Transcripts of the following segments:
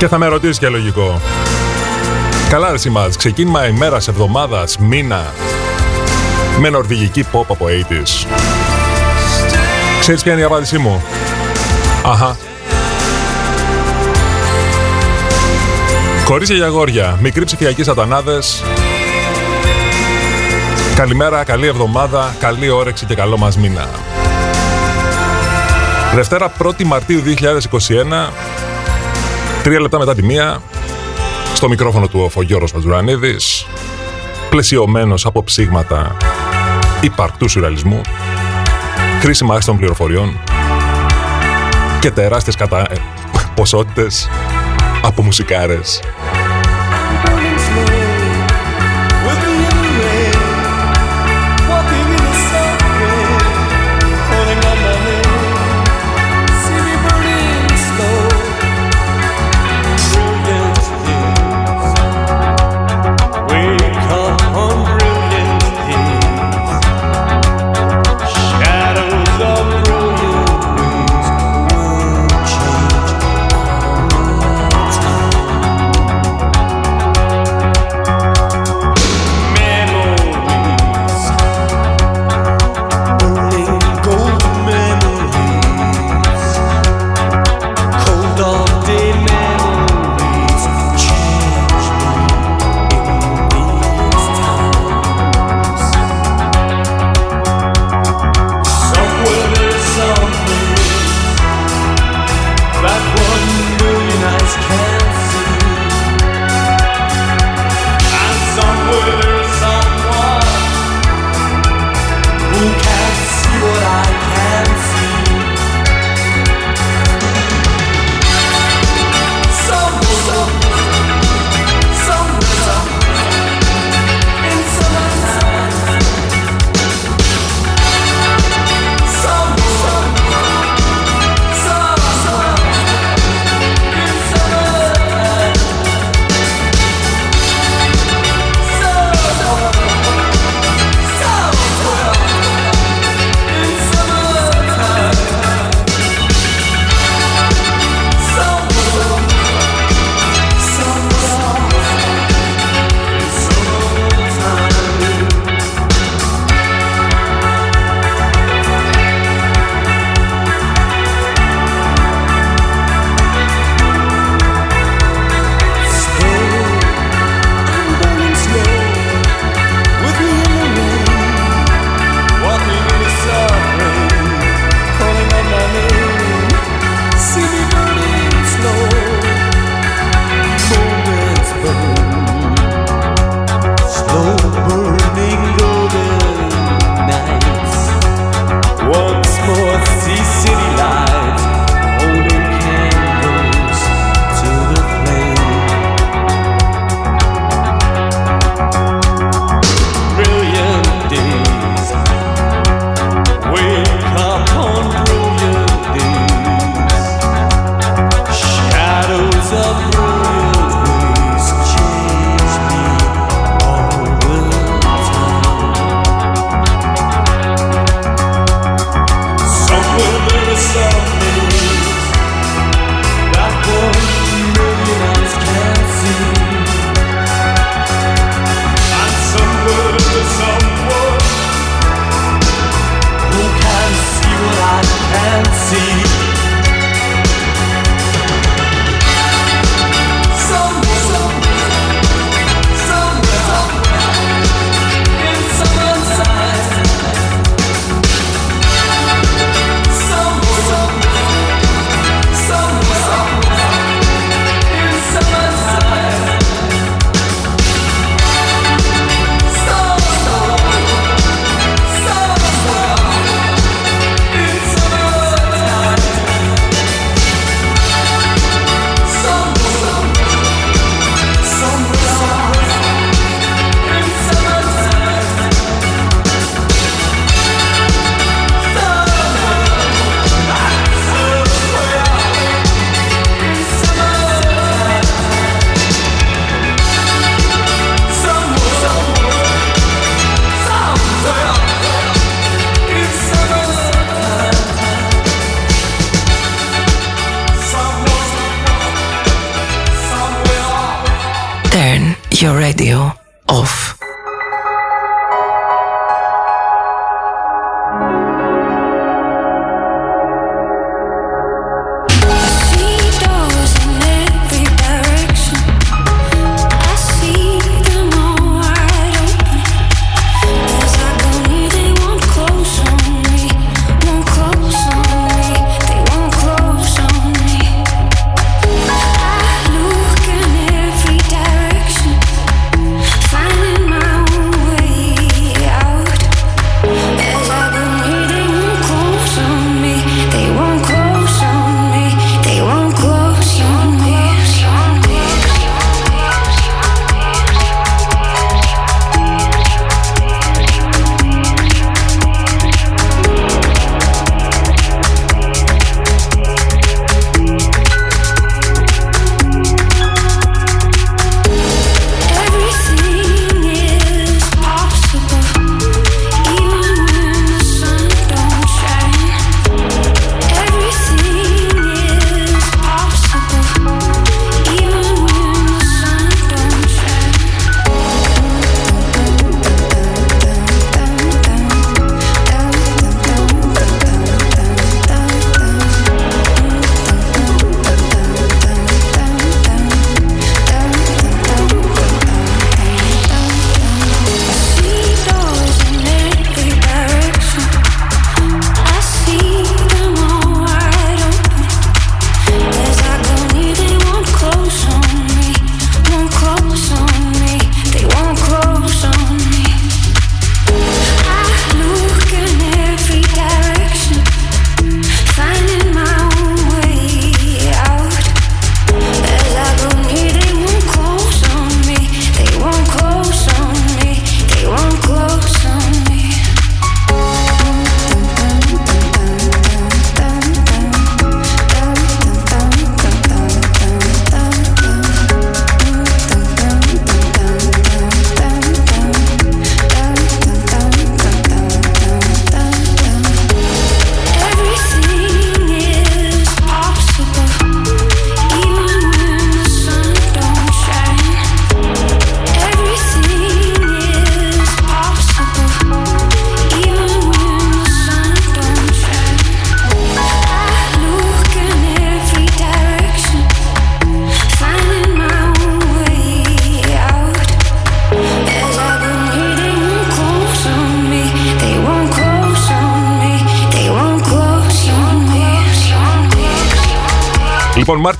Και θα με ρωτήσεις και λογικό. Καλά ρε μας, ξεκίνημα ημέρας, εβδομάδας, μήνα με νορβηγική pop από 80's. Ξέρεις ποια είναι η απάντησή μου; Αχα. Κορίτσια για αγόρια, μικροί ψηφιακοί σατανάδες. Καλημέρα, καλή εβδομάδα, καλή όρεξη και καλό μας μήνα. Δευτέρα 1η Μαρτίου 2021, τρία λεπτά μετά τη μία, στο μικρόφωνο του ο Γιώργος Ματζουρανίδης, πλαισιωμένος από ψήγματα υπαρκτούς σουραλισμού, χρήσιμα των πληροφοριών και τεράστιες κατά... Ε, ποσότητες από μουσικάρες. Turn your radio off.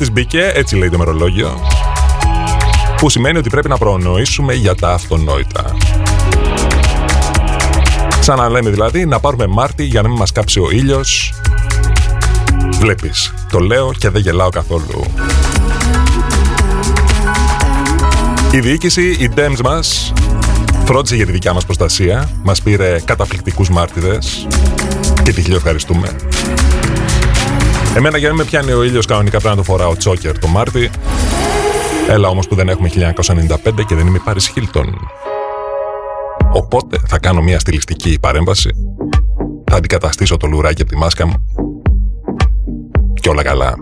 Λοιπόν, Μάρτη μπήκε, έτσι λέει το μερολόγιο. Που σημαίνει ότι πρέπει να προνοήσουμε για τα αυτονόητα. Σαν να λέμε δηλαδή να πάρουμε Μάρτι για να μην μας κάψει ο ήλιος. Βλέπεις, το λέω και δεν γελάω καθόλου. Η διοίκηση, οι DEMS μας, φρόντισε για τη δικιά μας προστασία. Μας πήρε καταπληκτικούς μάρτιδες και τη ευχαριστούμε. Εμένα για να με πιάνει ο ήλιος κανονικά πρέπει να το φοράω τσόκερ το Μάρτι. Έλα όμως που δεν έχουμε 1995 και δεν είμαι Πάρης Χίλτον. Οπότε θα κάνω μια στιλιστική παρέμβαση. Θα αντικαταστήσω το λουράκι από τη μάσκα μου. Και όλα καλά.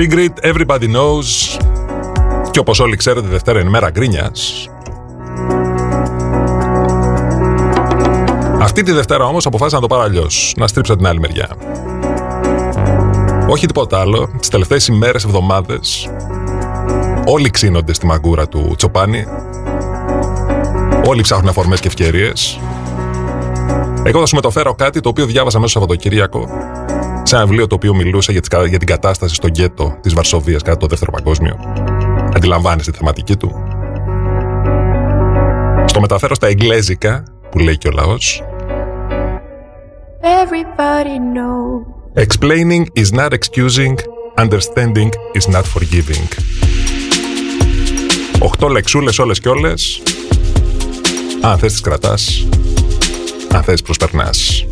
Secret, Everybody Knows και όπως όλοι ξέρετε Δευτέρα είναι μέρα γκρίνιας Αυτή τη Δευτέρα όμως αποφάσισα να το πάρω αλλιώς, να στρίψω την άλλη μεριά. Όχι τίποτα άλλο, τις τελευταίες ημέρες, εβδομάδες όλοι ξύνονται στη μαγκούρα του Τσοπάνη Όλοι ψάχνουν αφορμές και ευκαιρίες. Εγώ θα σου μεταφέρω κάτι το οποίο διάβασα μέσα στο Σαββατοκύριακο σε ένα βιβλίο το οποίο μιλούσε για, για την κατάσταση στο γκέτο της Βαρσοβίας κατά το Δεύτερο Παγκόσμιο. Αντιλαμβάνεσαι τη θεματική του. Στο μεταφέρω στα εγγλέζικα, που λέει και ο λαός. Explaining is not excusing, understanding is not forgiving. Οχτώ λεξούλες όλες και όλες. Αν θες τις κρατάς, αν θες προσπερνάς.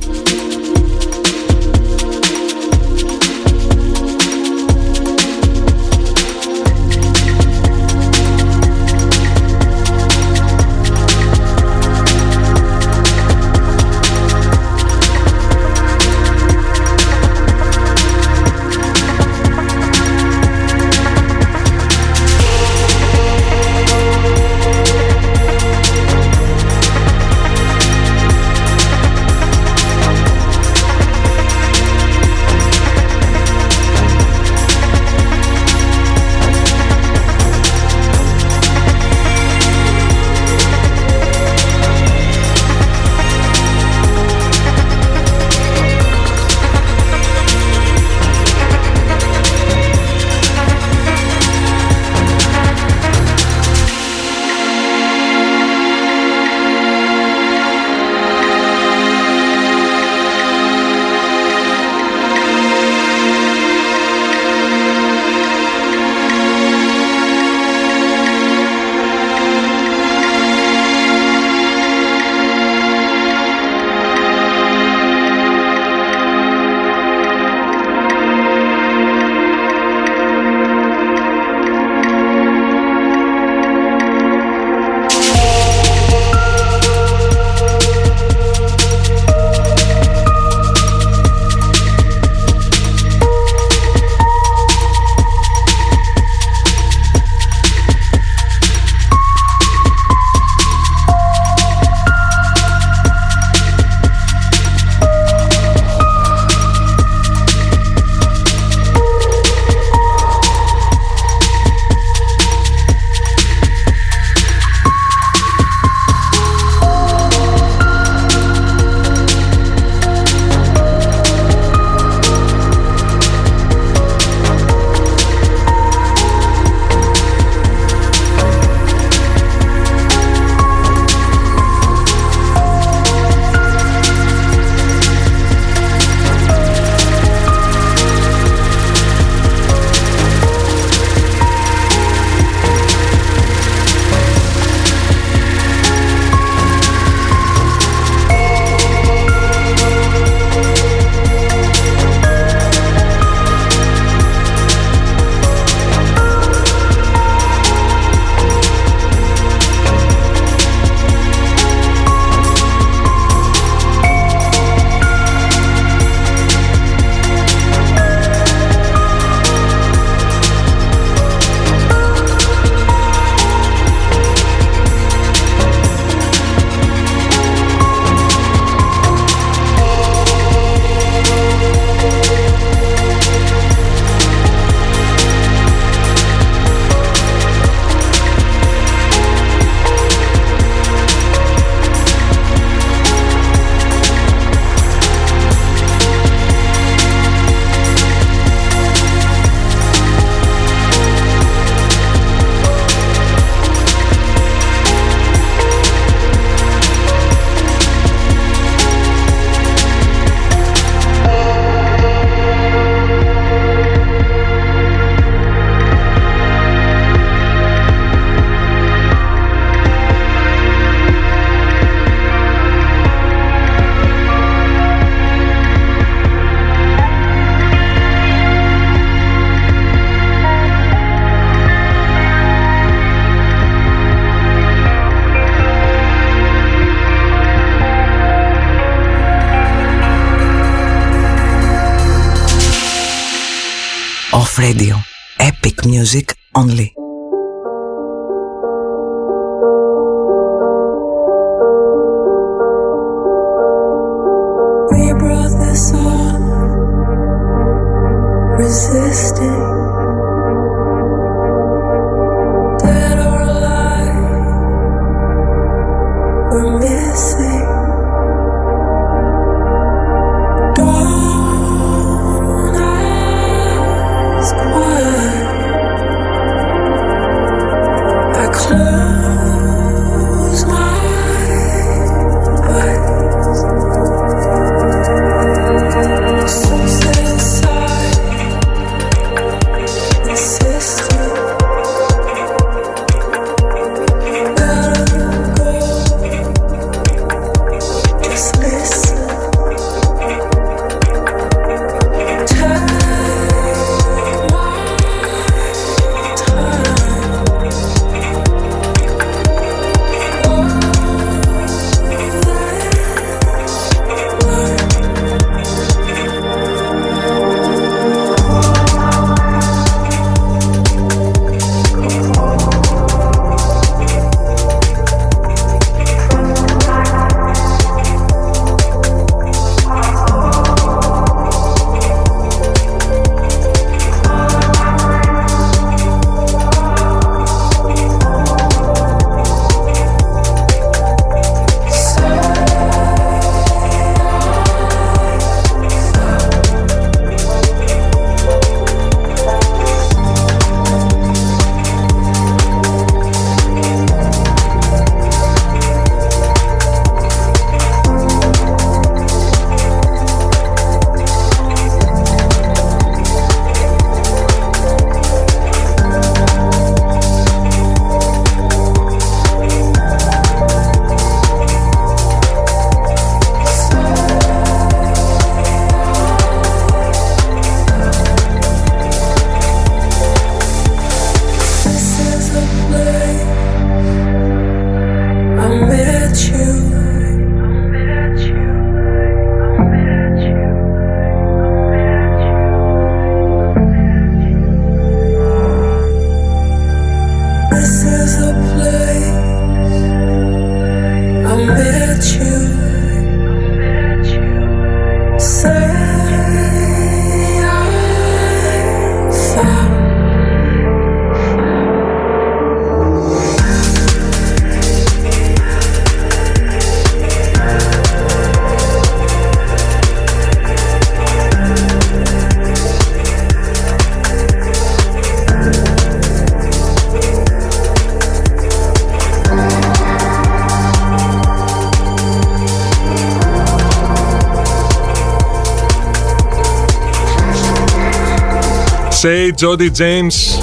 Say Jody James.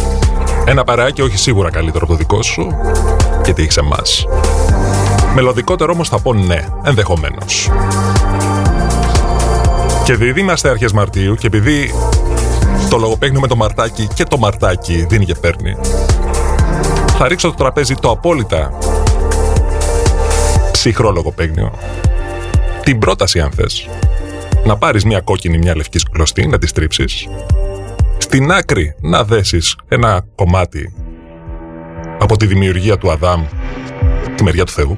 Ένα παράκι, όχι σίγουρα καλύτερο από το δικό σου, γιατί έχεις εμάς. Μελωδικότερο όμως θα πω ναι, ενδεχομένως. Και επειδή είμαστε αρχές Μαρτίου και επειδή το λογοπαίγνιο με το μαρτάκι και το μαρτάκι δίνει και παίρνει, θα ρίξω το τραπέζι το απόλυτα ψυχρό λογοπαίγνιο. Την πρόταση, αν θες, να πάρεις μια κόκκινη, μια λευκή κλωστή, να τη στρίψεις στην άκρη να δέσεις ένα κομμάτι από τη δημιουργία του Αδάμ, τη μεριά του Θεού,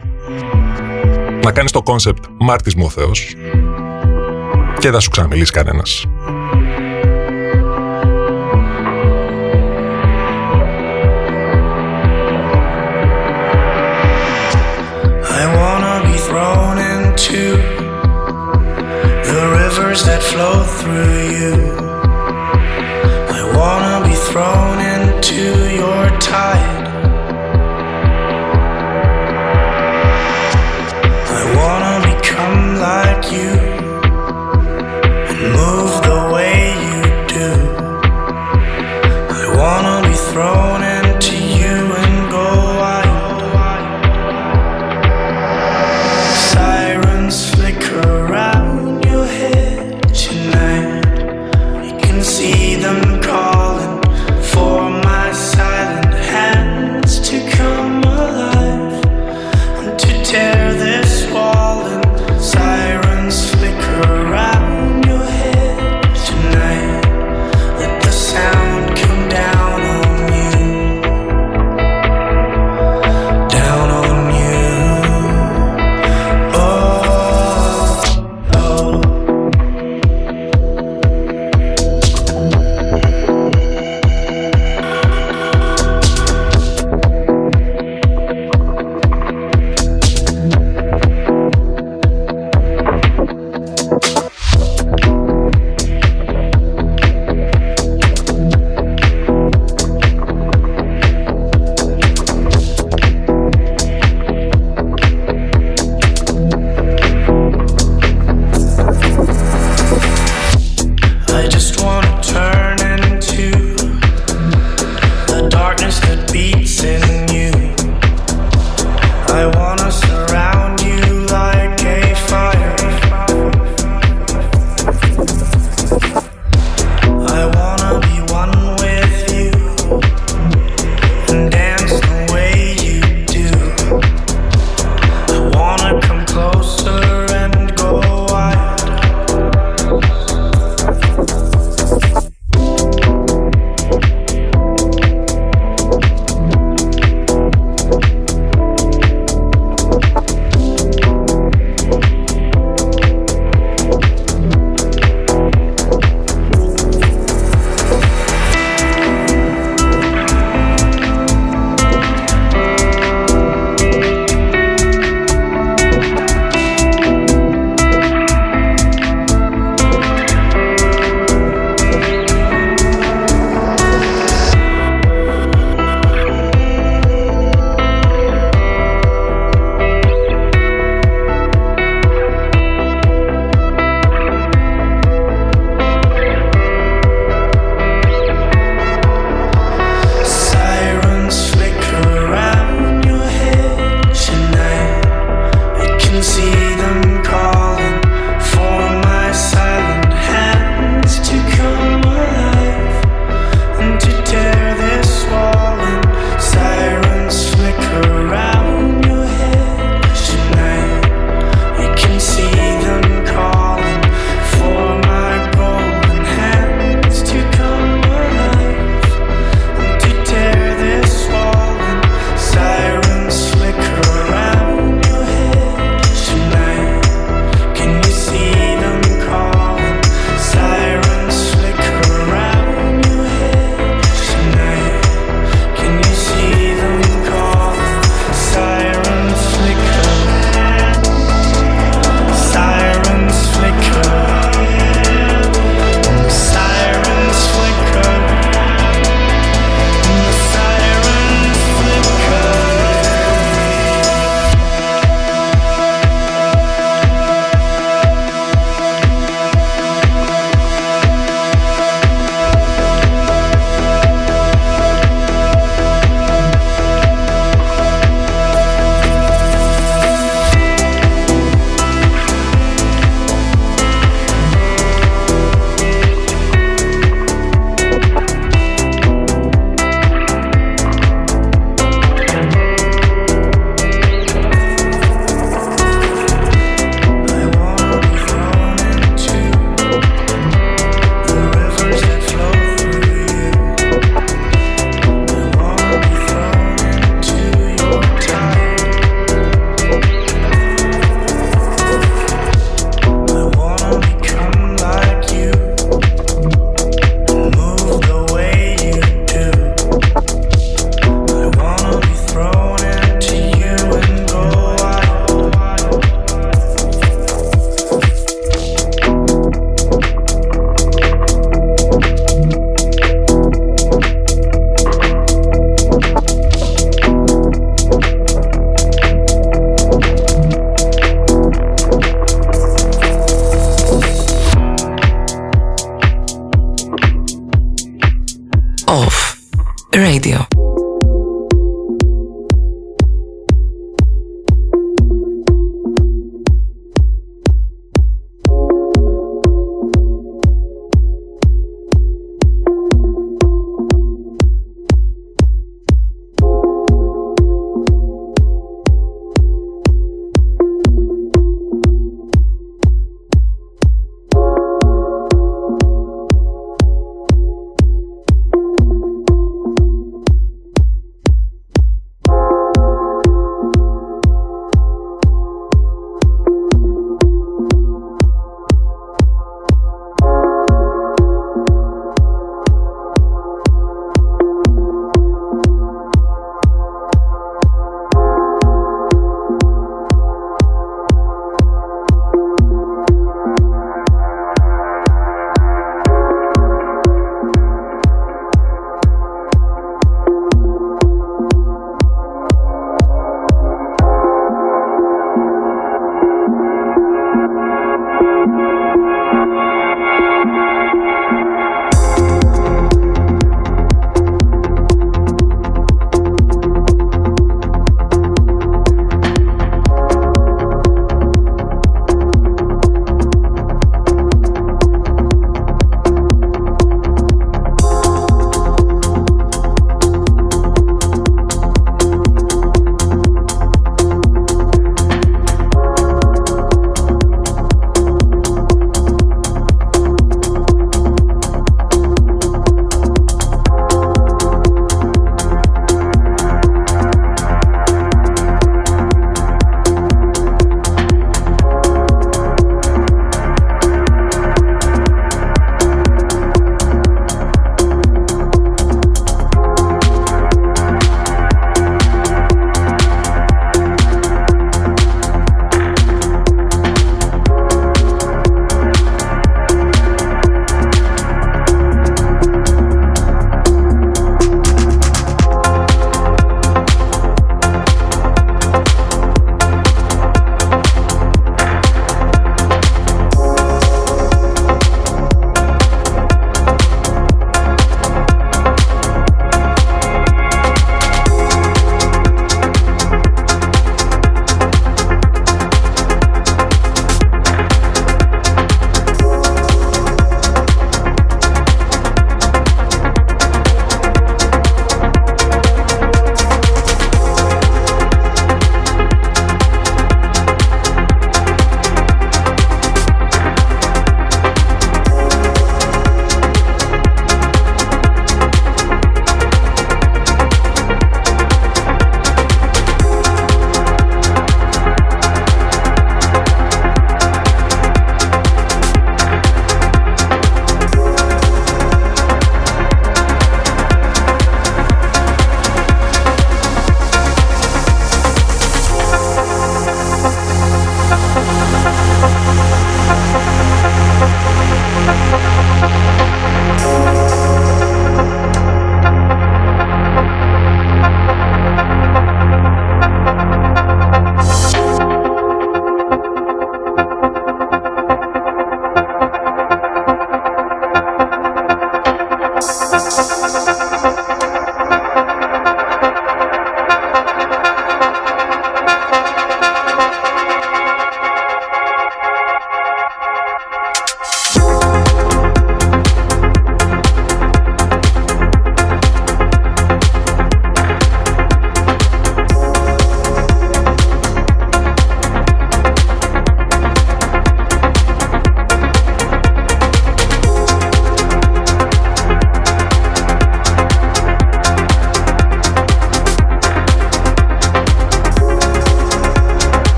να κάνεις το concept Μάρτης μου ο Θεός και δεν σου ξαναμιλήσει κανένας.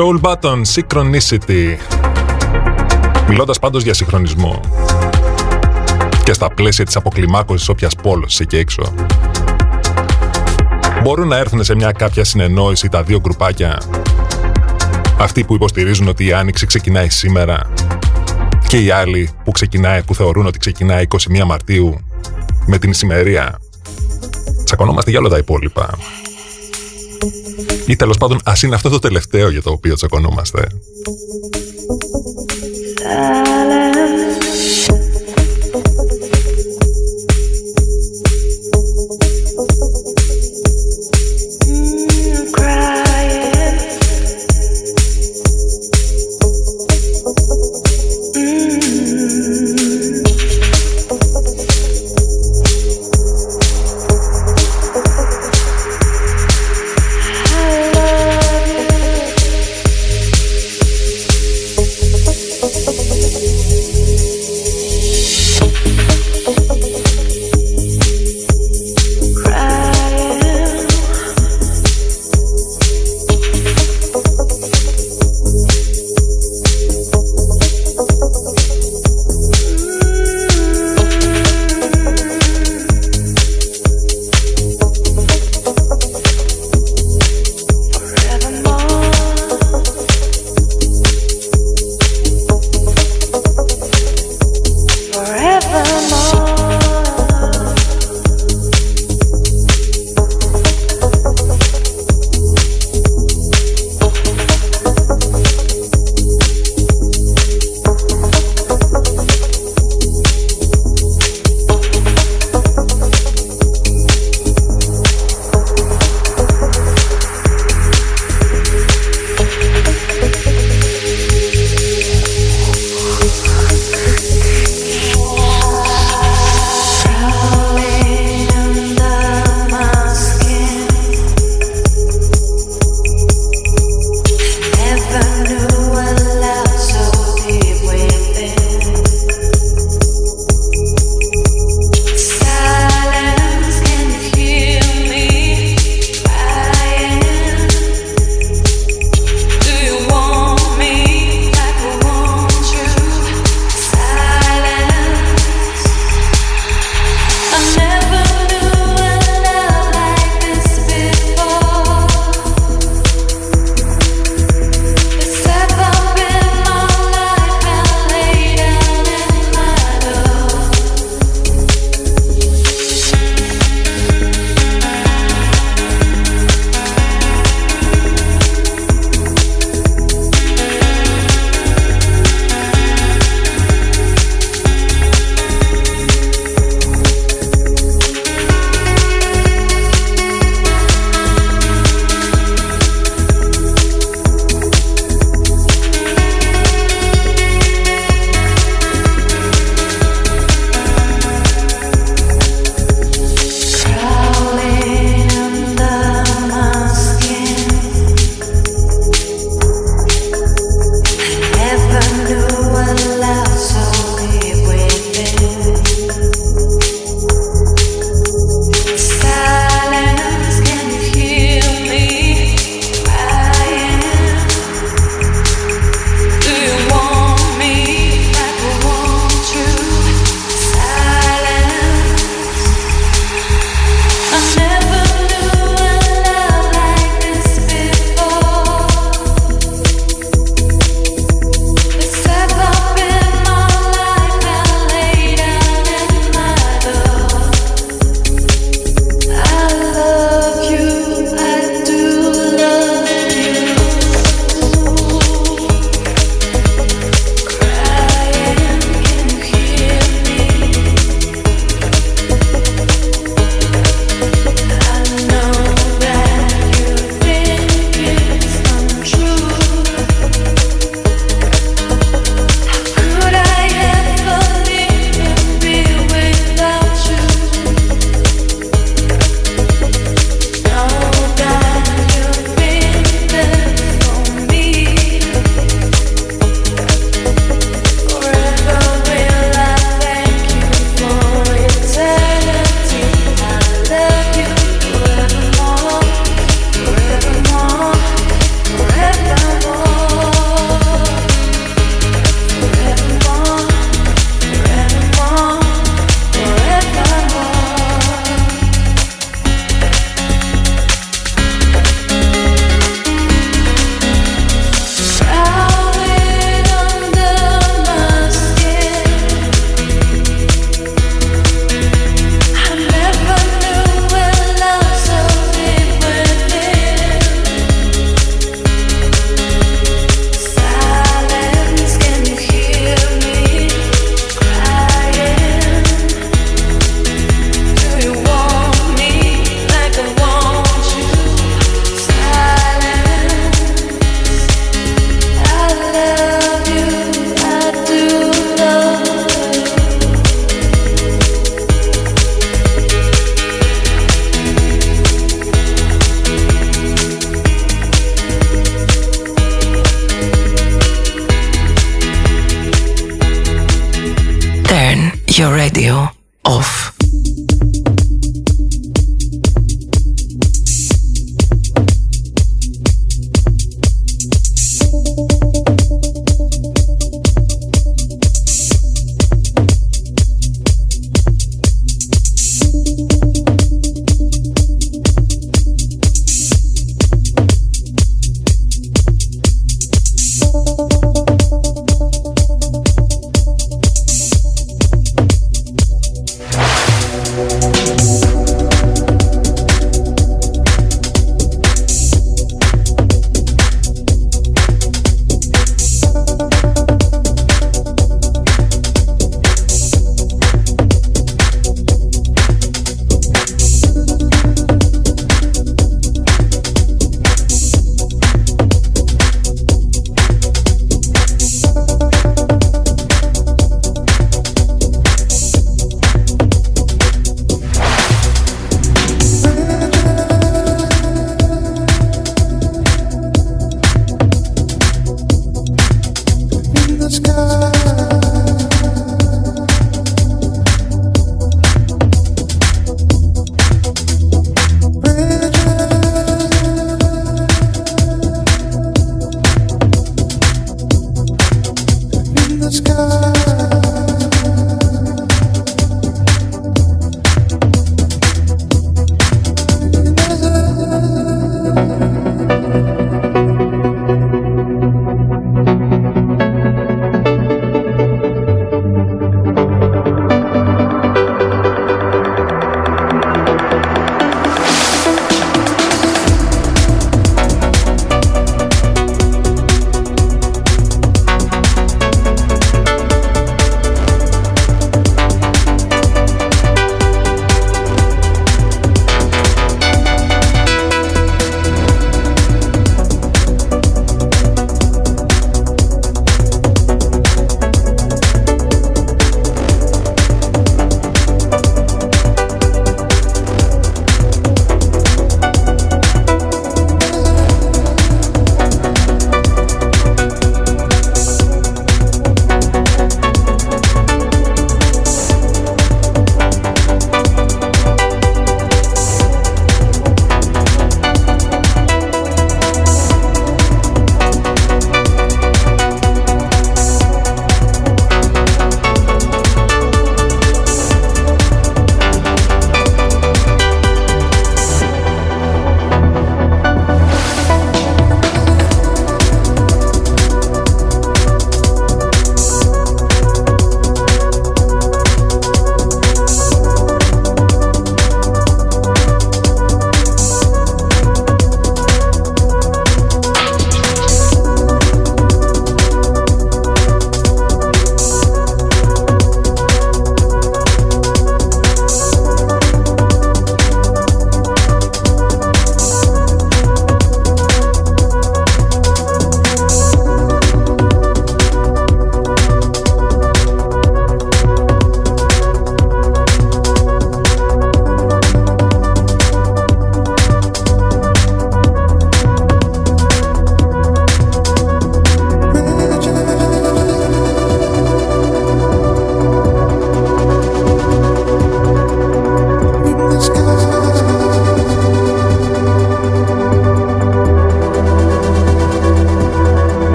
Soul Button, Synchronicity. Μιλώντας πάντως για συγχρονισμό. Και στα πλαίσια της αποκλιμάκωσης όποιας πόλος εκεί έξω. Μπορούν να έρθουν σε μια κάποια συνεννόηση τα δύο γκρουπάκια. Αυτοί που υποστηρίζουν ότι η Άνοιξη ξεκινάει σήμερα και οι άλλοι που, ξεκινάει, που θεωρούν ότι ξεκινάει 21 Μαρτίου με την ησημερία. Τσακωνόμαστε για όλα τα υπόλοιπα. Ή τέλος πάντων, ας είναι αυτό το τελευταίο για το οποίο τσακωνόμαστε.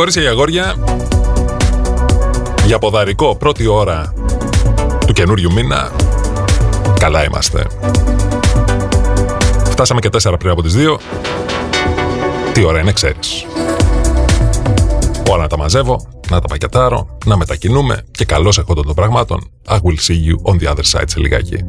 κορίτσια για αγόρια για ποδαρικό πρώτη ώρα του καινούριου μήνα καλά είμαστε. Φτάσαμε και 4 πριν από τις 2. Τι ώρα είναι ξέρεις. Ώρα να τα μαζεύω, να τα πακετάρω, να μετακινούμε και καλώς έχω των πραγμάτων. I will see you on the other side σε λιγάκι.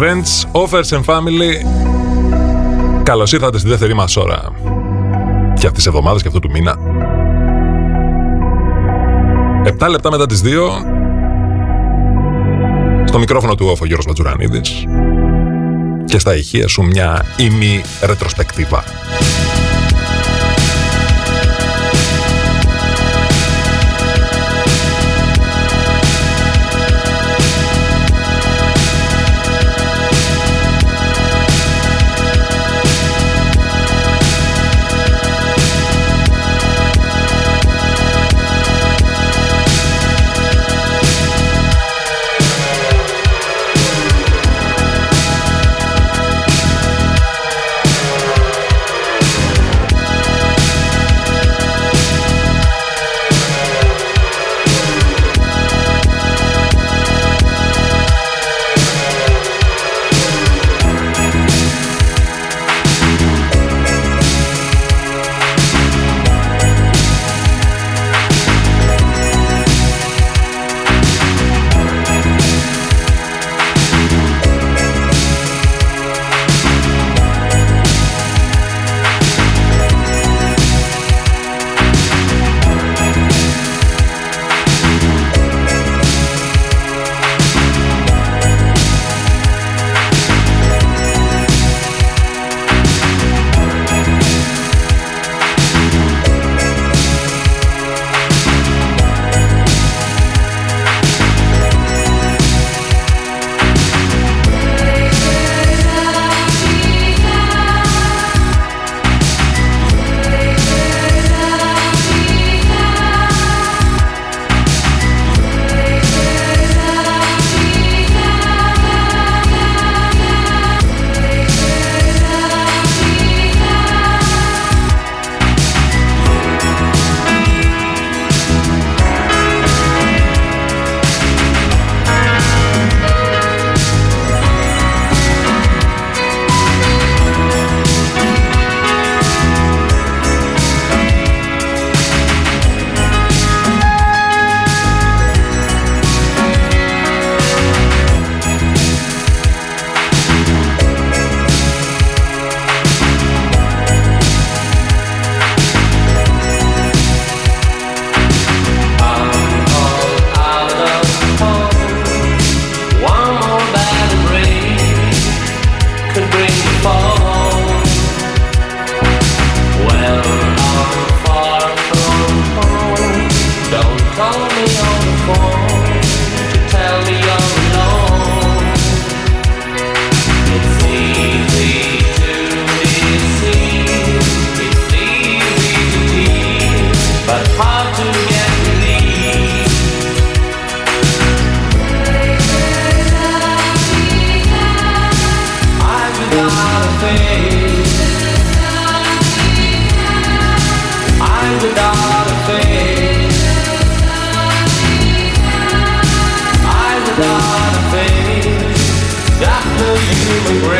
Friends, Offers and Family. Καλώς ήρθατε στη δεύτερη μας ώρα Και αυτής της εβδομάδας και αυτού του μήνα. 7 λεπτά μετά τις 2 Στο μικρόφωνο του όφο Γιώργος Ματζουρανίδης Και στα ηχεία σου μια ημι We're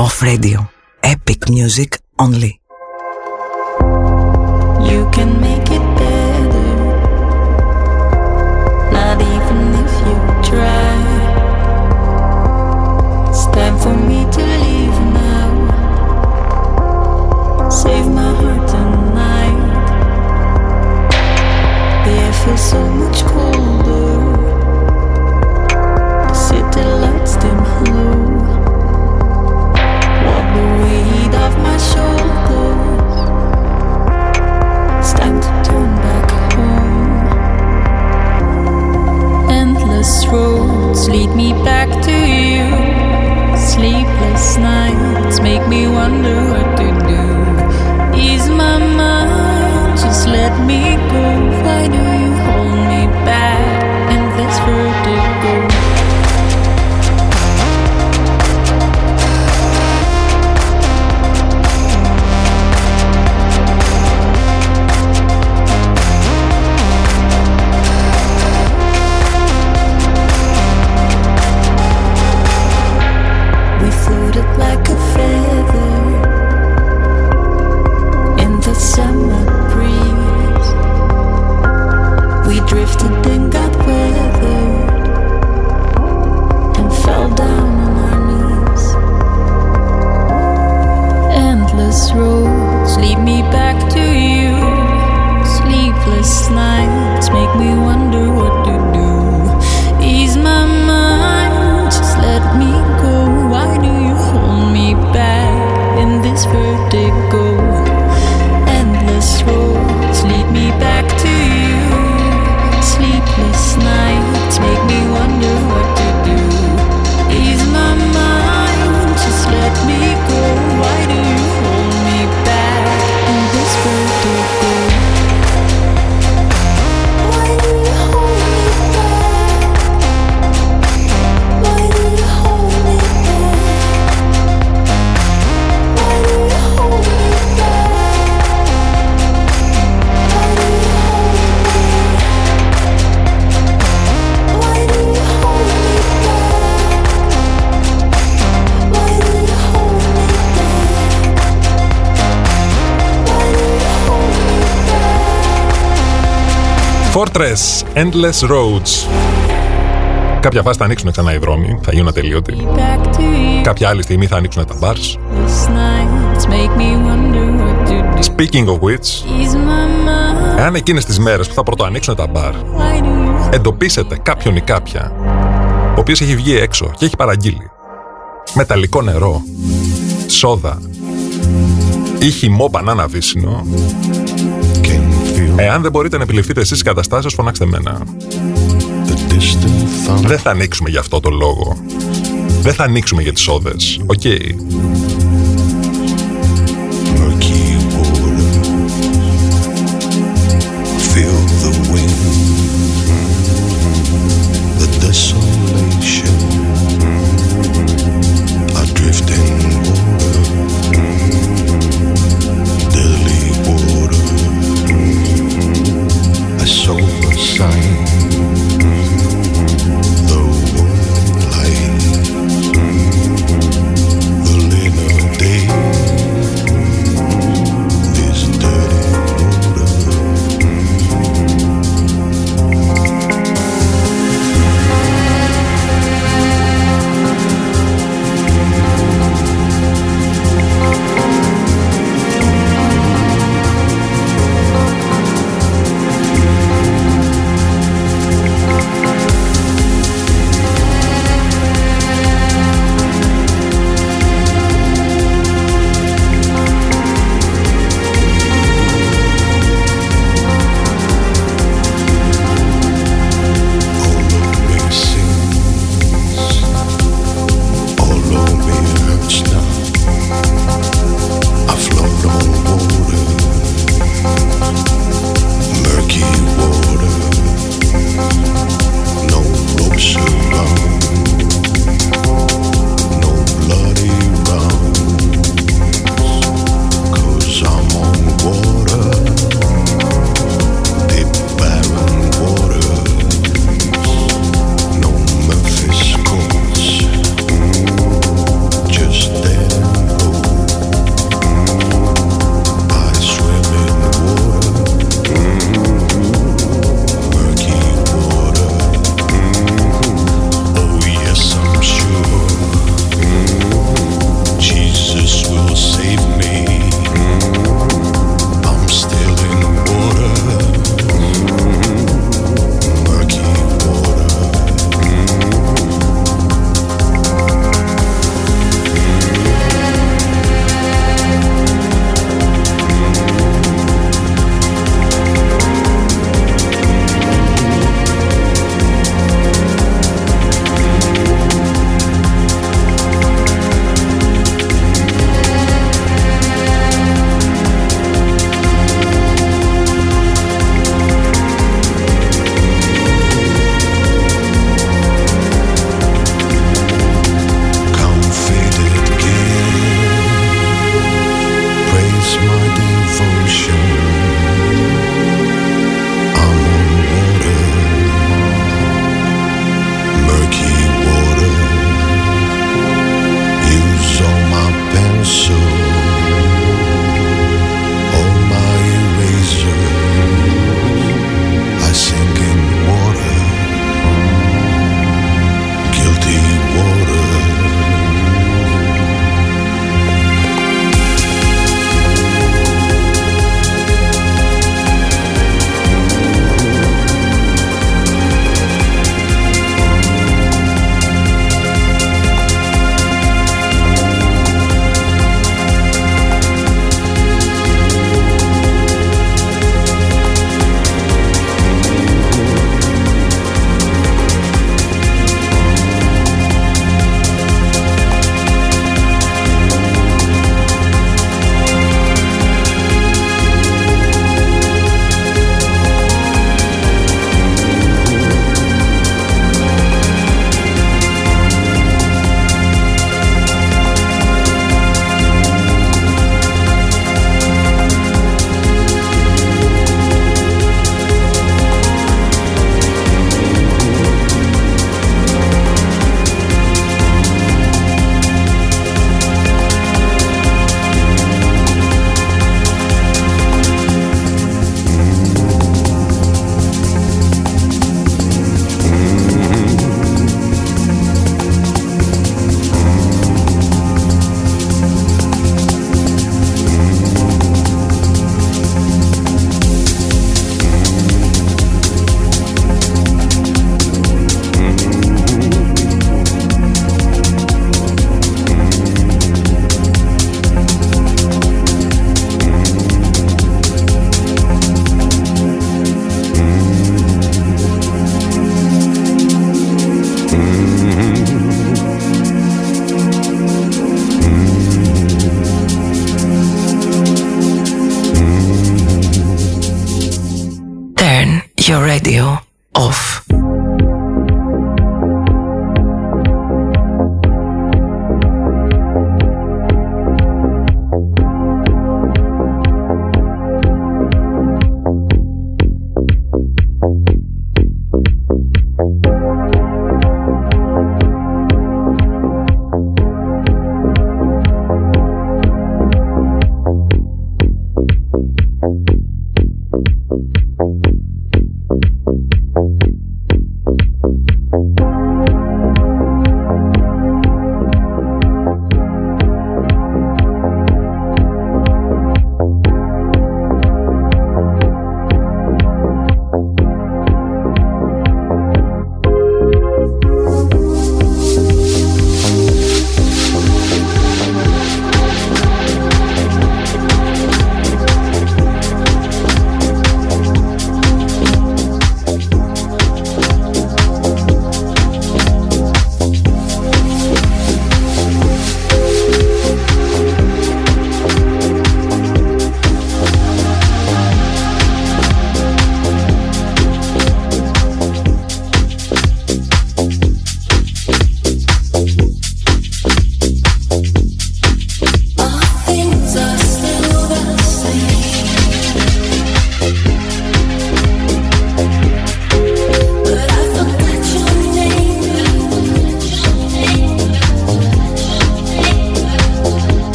Off Radio. Epic music only. You can make it better. Not even if you try. It's time for me to leave now. Save my heart tonight. So much Endless Roads. Κάποια φάση θα ανοίξουν ξανά οι δρόμοι, θα γίνουν ατελείωτοι. Κάποια άλλη στιγμή θα ανοίξουν τα bars. Speaking of which, εάν εκείνες τις μέρες που θα πρωτοανοίξουν τα μπαρ, εντοπίσετε κάποιον ή κάποια, ο οποίος έχει βγει έξω και έχει παραγγείλει μεταλλικό νερό, σόδα ή χυμό μπανάνα βύσινο, Εάν δεν μπορείτε να επιληφθείτε εσείς τις καταστάσεις, φωνάξτε μένα. Δεν θα ανοίξουμε για αυτό το λόγο. Δεν θα ανοίξουμε για τις όδες. Οκ.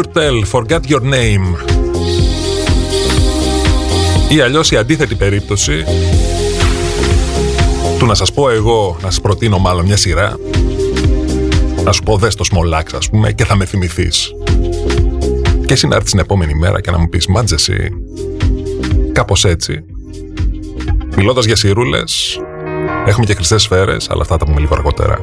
Denise Kurtel, Forget Your Name. Ή αλλιώς η αντίθετη περίπτωση του να σας πω εγώ, να σας προτείνω μάλλον μια σειρά, να σου πω δες το Small ας πούμε και θα με θυμηθείς. Και εσύ να έρθεις την επόμενη μέρα και να μου πεις μάτζε εσύ, κάπως έτσι. Μιλώντας για σειρούλες, έχουμε και χρυσές σφαίρες, αλλά αυτά τα πούμε λίγο αργότερα.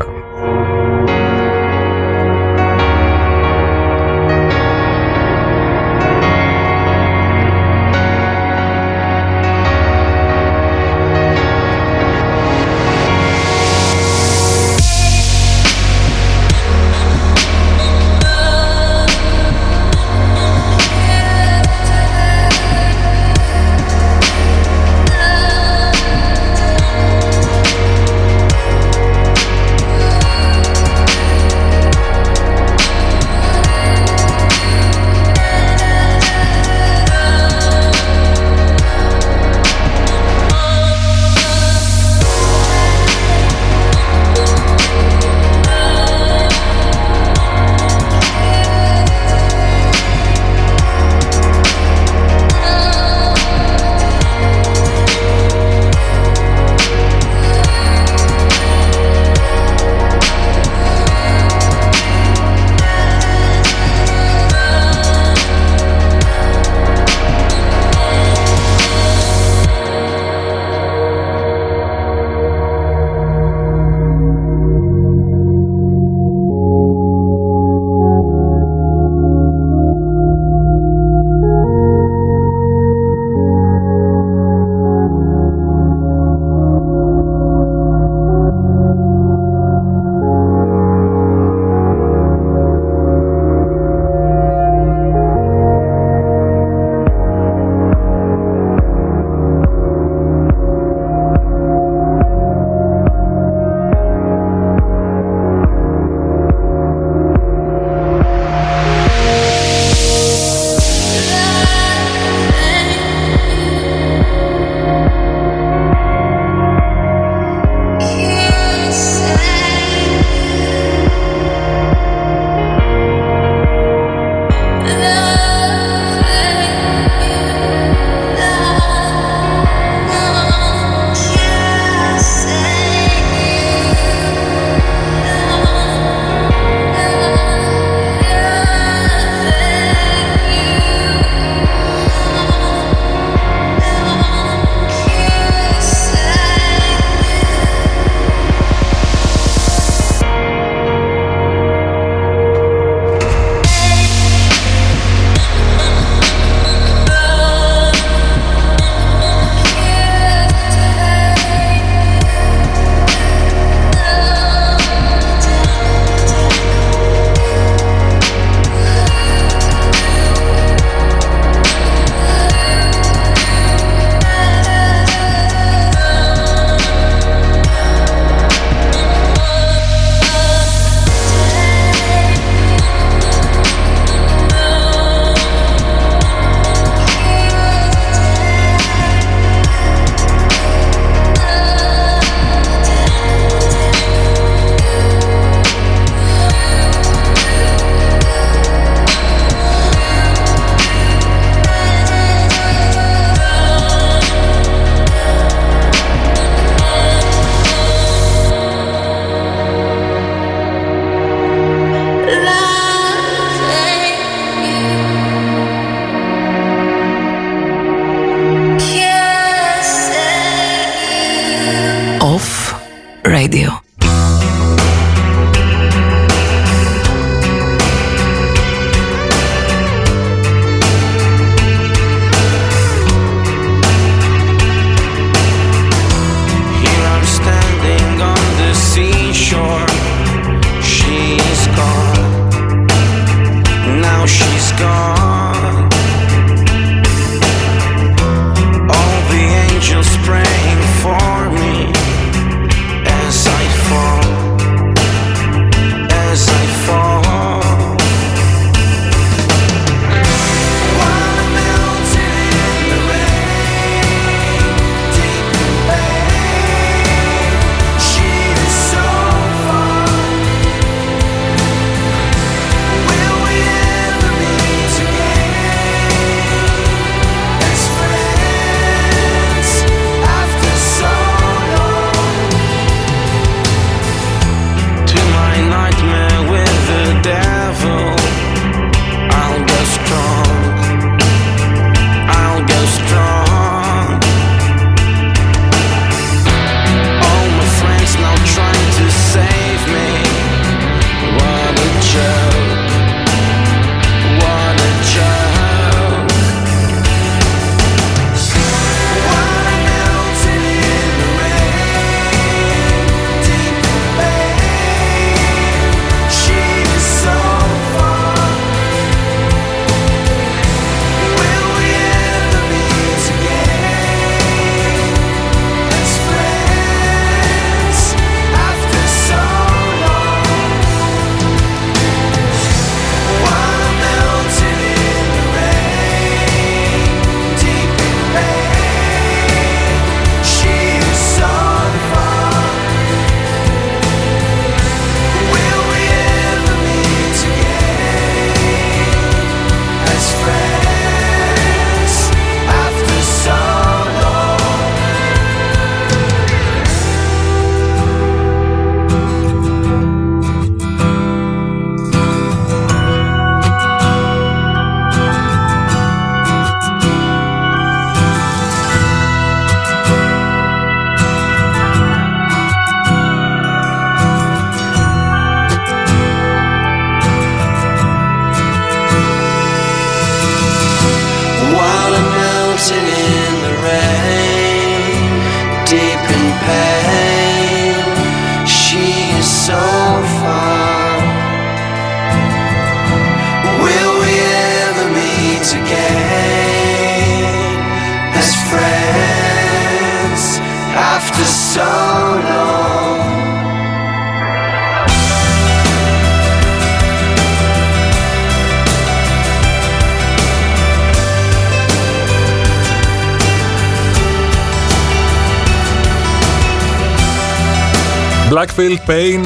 Blackfield, Pain.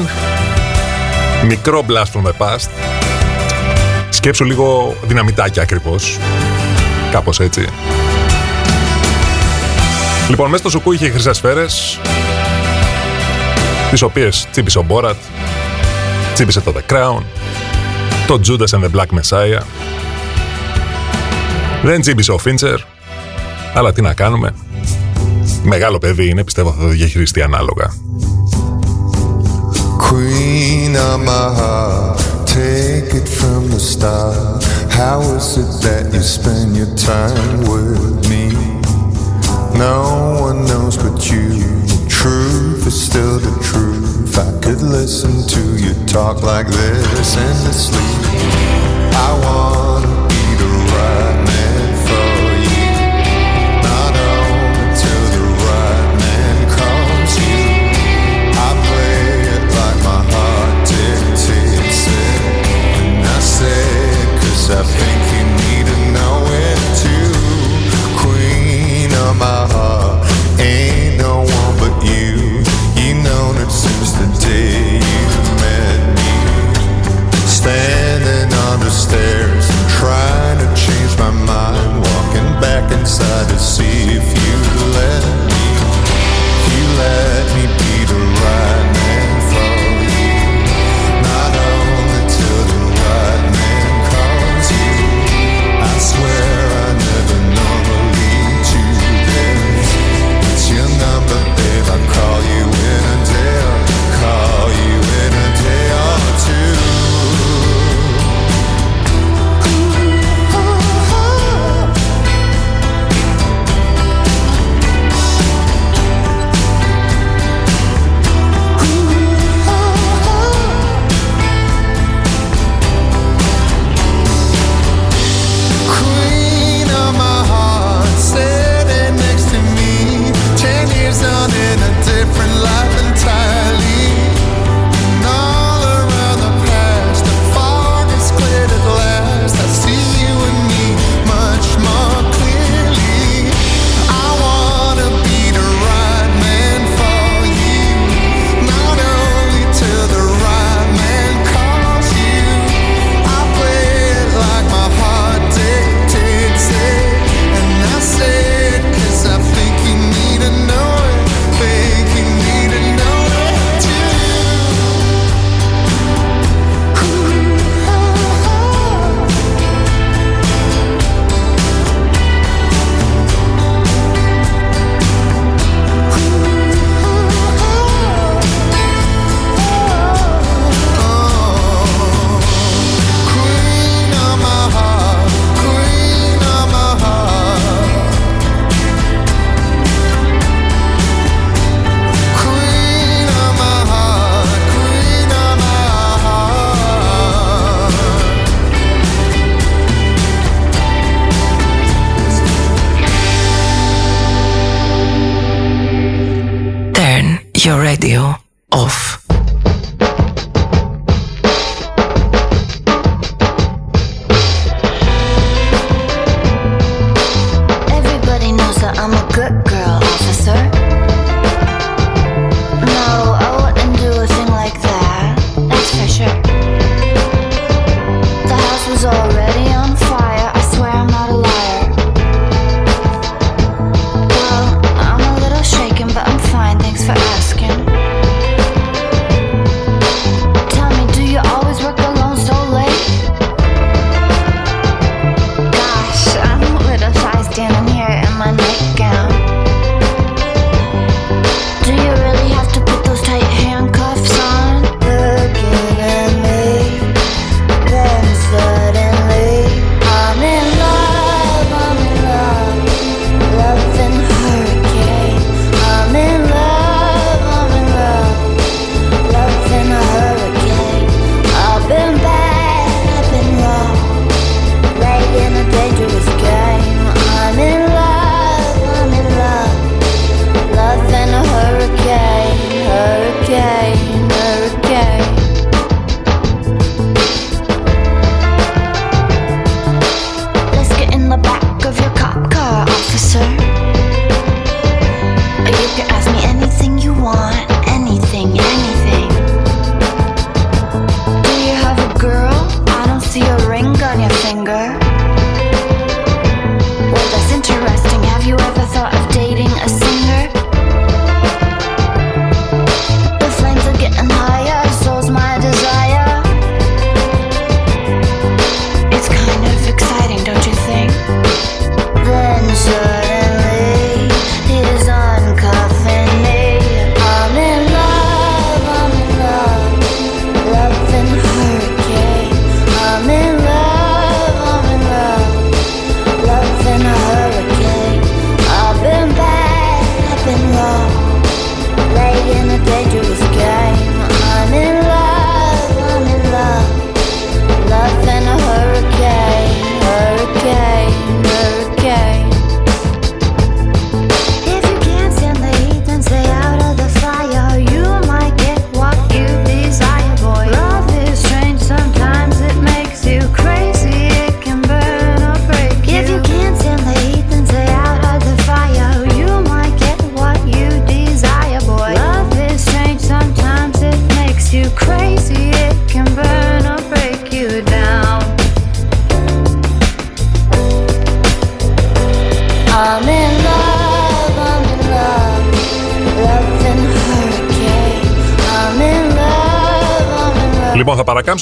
Μικρό blast from the past. Σκέψου λίγο δυναμητάκια ακριβώς. Κάπως έτσι. Λοιπόν, μέσα στο σουκού είχε χρυσές σφαίρες, τις οποίες τσίπησε ο Μπόρατ, τσίπησε το The Crown, το Judas and the Black Messiah. Δεν τσίπησε ο Φίντσερ, αλλά τι να κάνουμε. Μεγάλο παιδί είναι, πιστεύω θα το διαχειριστεί ανάλογα. Queen of my heart, take it from the start. How is it that you spend your time with me? No one knows but you. Truth is still the truth. I could listen to you talk like this endlessly. I want. stare.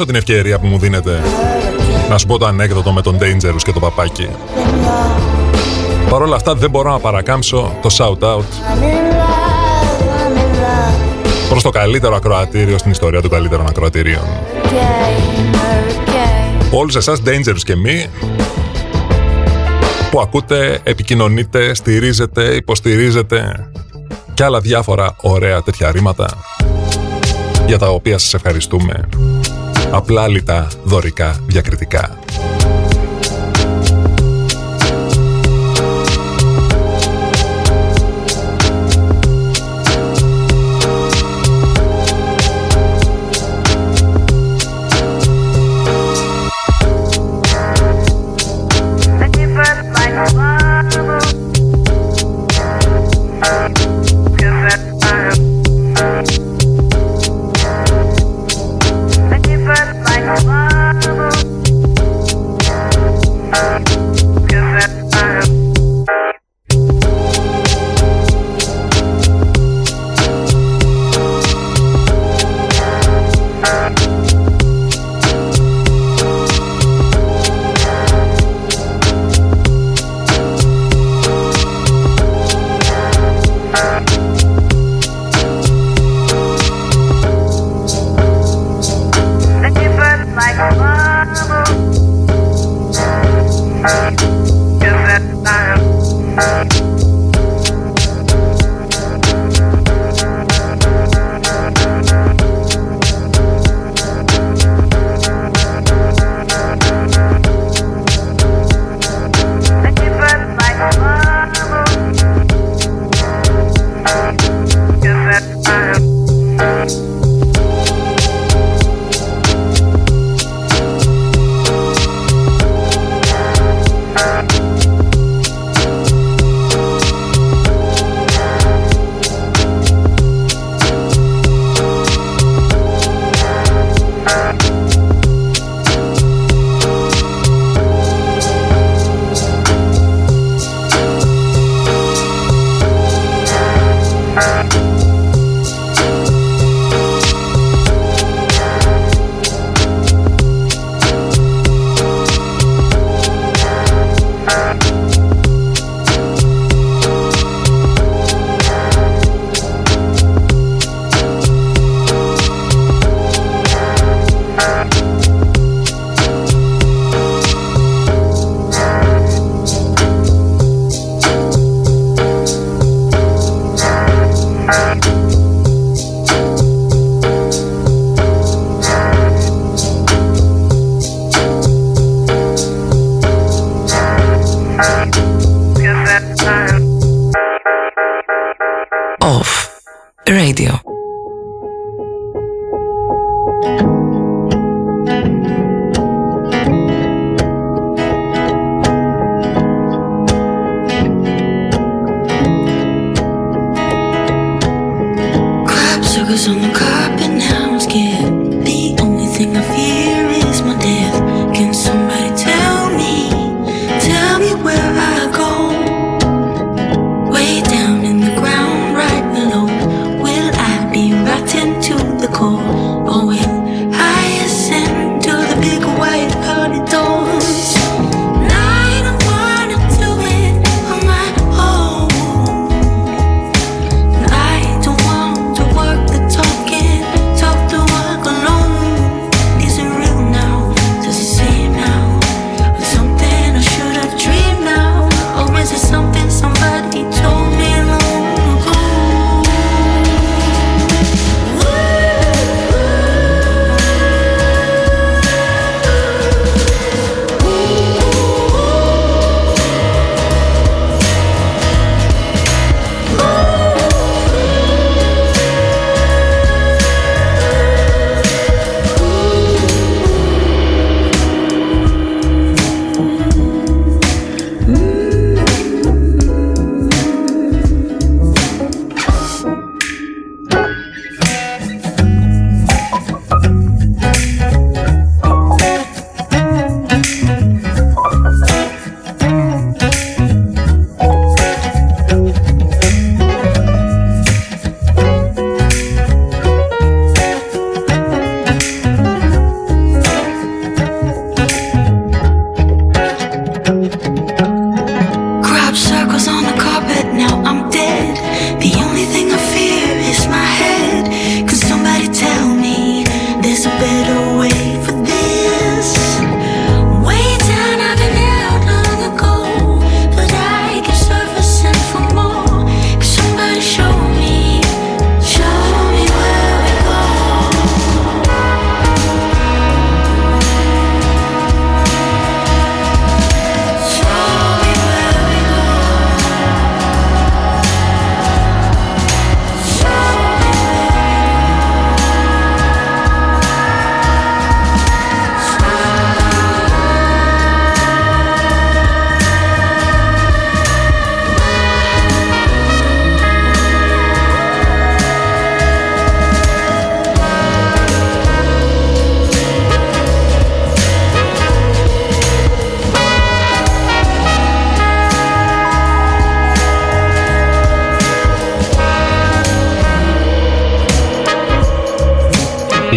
Παρακάμψω την ευκαιρία που μου δίνετε να σου πω το ανέκδοτο με τον Dangerous και το παπάκι. Παρ' όλα αυτά δεν μπορώ να παρακάμψω το shout-out προς το καλύτερο ακροατήριο στην ιστορία των καλύτερων ακροατήριων. Όλους εσάς Dangerous και μη που ακούτε, επικοινωνείτε, στηρίζετε, υποστηρίζετε και άλλα διάφορα ωραία τέτοια ρήματα για τα οποία σας ευχαριστούμε απλά λιτά, δωρικά, διακριτικά.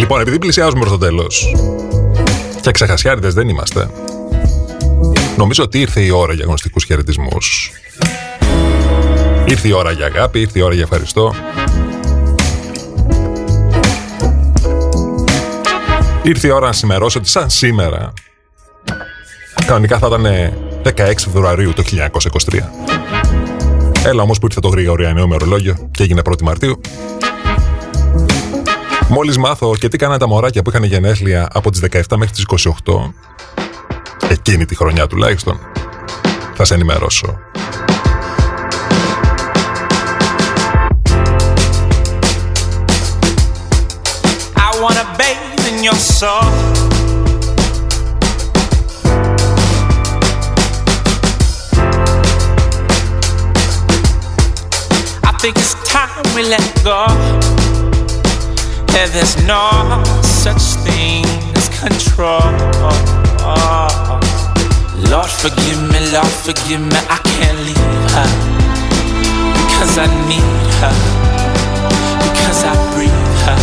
Λοιπόν, επειδή πλησιάζουμε προς το τέλος. Και ξεχασιάριδες δεν είμαστε. Νομίζω ότι ήρθε η ώρα για γνωστικού χαιρετισμούς. Ήρθε η ώρα για αγάπη, ήρθε η ώρα για ευχαριστώ. Ήρθε η ώρα να σημερώσω ότι σαν σήμερα κανονικά θα ήταν 16 Φεβρουαρίου το 1923. Έλα όμως που ήρθε το Γρηγοριανό ημερολόγιο και έγινε 1η Μαρτίου. Μόλις μάθω και τι κάνανε τα μωράκια που είχαν γενέθλια από τις 17 μέχρι τις 28, εκείνη τη χρονιά τουλάχιστον, θα σε ενημερώσω. I wanna bathe in your soul. I think it's time we let go. Yeah, there's no such thing as control. Lord, forgive me, Lord, forgive me, I can't leave her. Because I need her. Because I breathe her.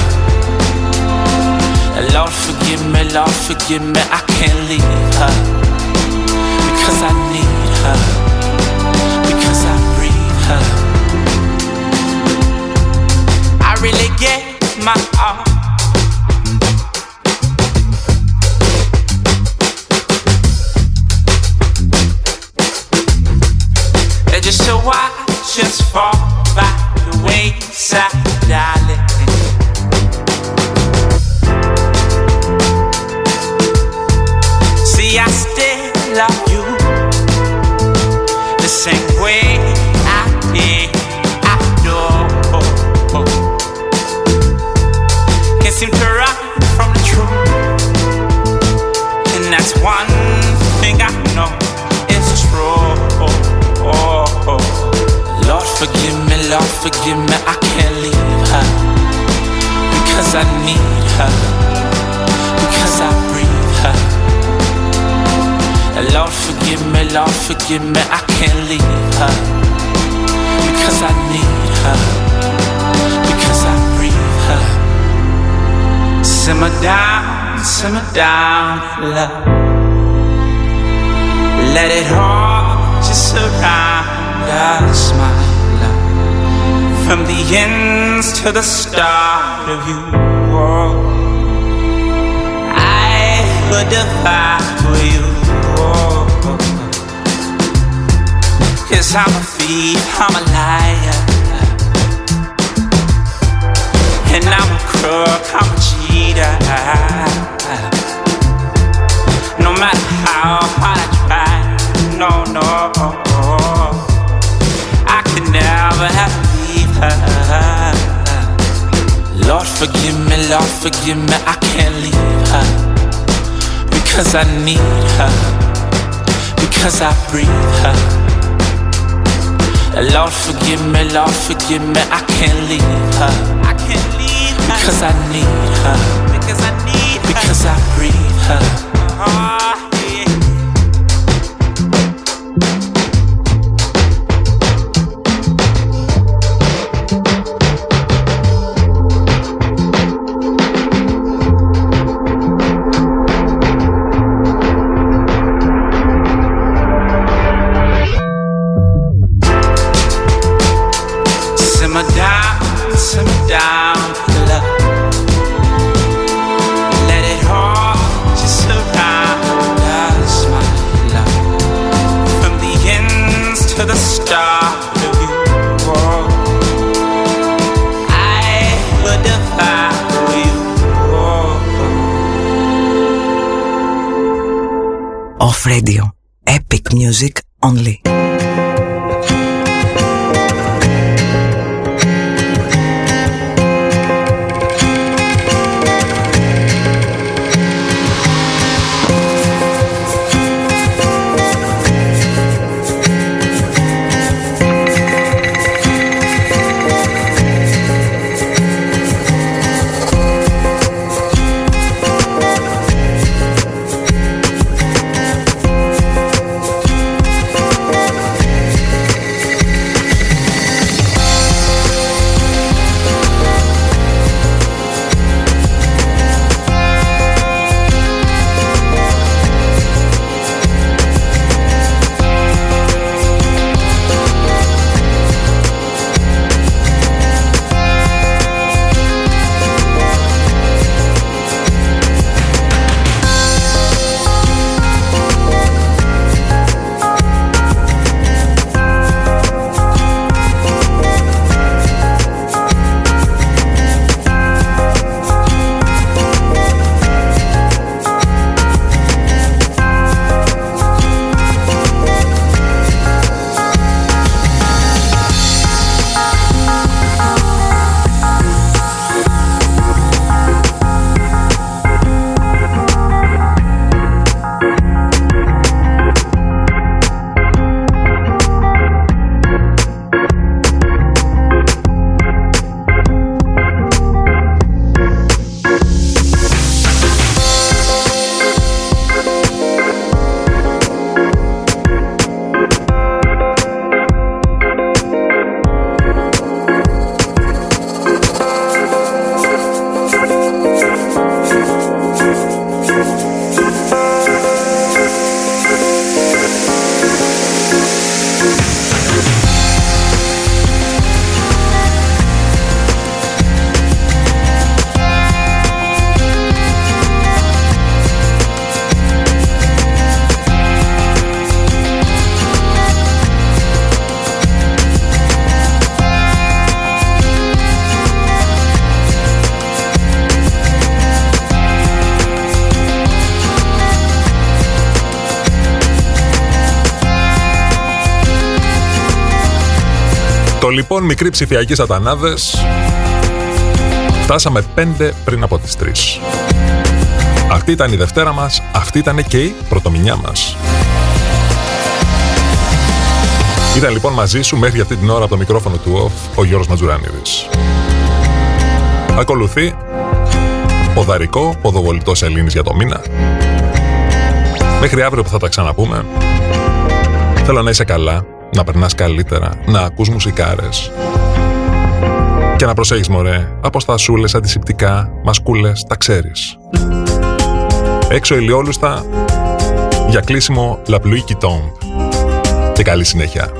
Lord, forgive me, Lord, forgive me, I can't leave her. Because I need her. Because I breathe her. I really get just so I just fall by the wayside, darling. forgive me, I can't leave her because I need her because I breathe her. And Lord forgive me, Lord forgive me, I can't leave her because I need her because I breathe her. Simmer down, simmer down, love. Let it all just surround us, my. From the ends to the start of you. Oh, I would defy for you. Oh, Cause I'm a thief, I'm a liar. And I'm a crook, I'm a cheater. No matter how hard I try, no, no. I could never have. Lord, forgive me, Lord, forgive me, I can't leave her. Because I need her. Because I breathe her. Lord, forgive me, Lord, forgive me, I can't leave her. I can't leave her. Because I need her. Λοιπόν μικροί ψηφιακοί σατανάδες Φτάσαμε πέντε πριν από τις τρεις Αυτή ήταν η Δευτέρα μας Αυτή ήταν και η πρωτομηνιά μας Ήταν λοιπόν μαζί σου μέχρι αυτή την ώρα από το μικρόφωνο του OFF ο Γιώργος Ματζουράνιδης. Ακολουθεί ποδαρικό, ποδοβολητός σελήνης για το μήνα. Μέχρι αύριο που θα τα ξαναπούμε. Θέλω να είσαι καλά, να περνάς καλύτερα, να ακούς μουσικάρες. Και να προσέχεις μωρέ, αποστασούλες, αντισηπτικά, μασκούλες, τα ξέρεις. Έξω ηλιόλουστα, για κλείσιμο Λαπλουί Tomb. Και καλή συνέχεια.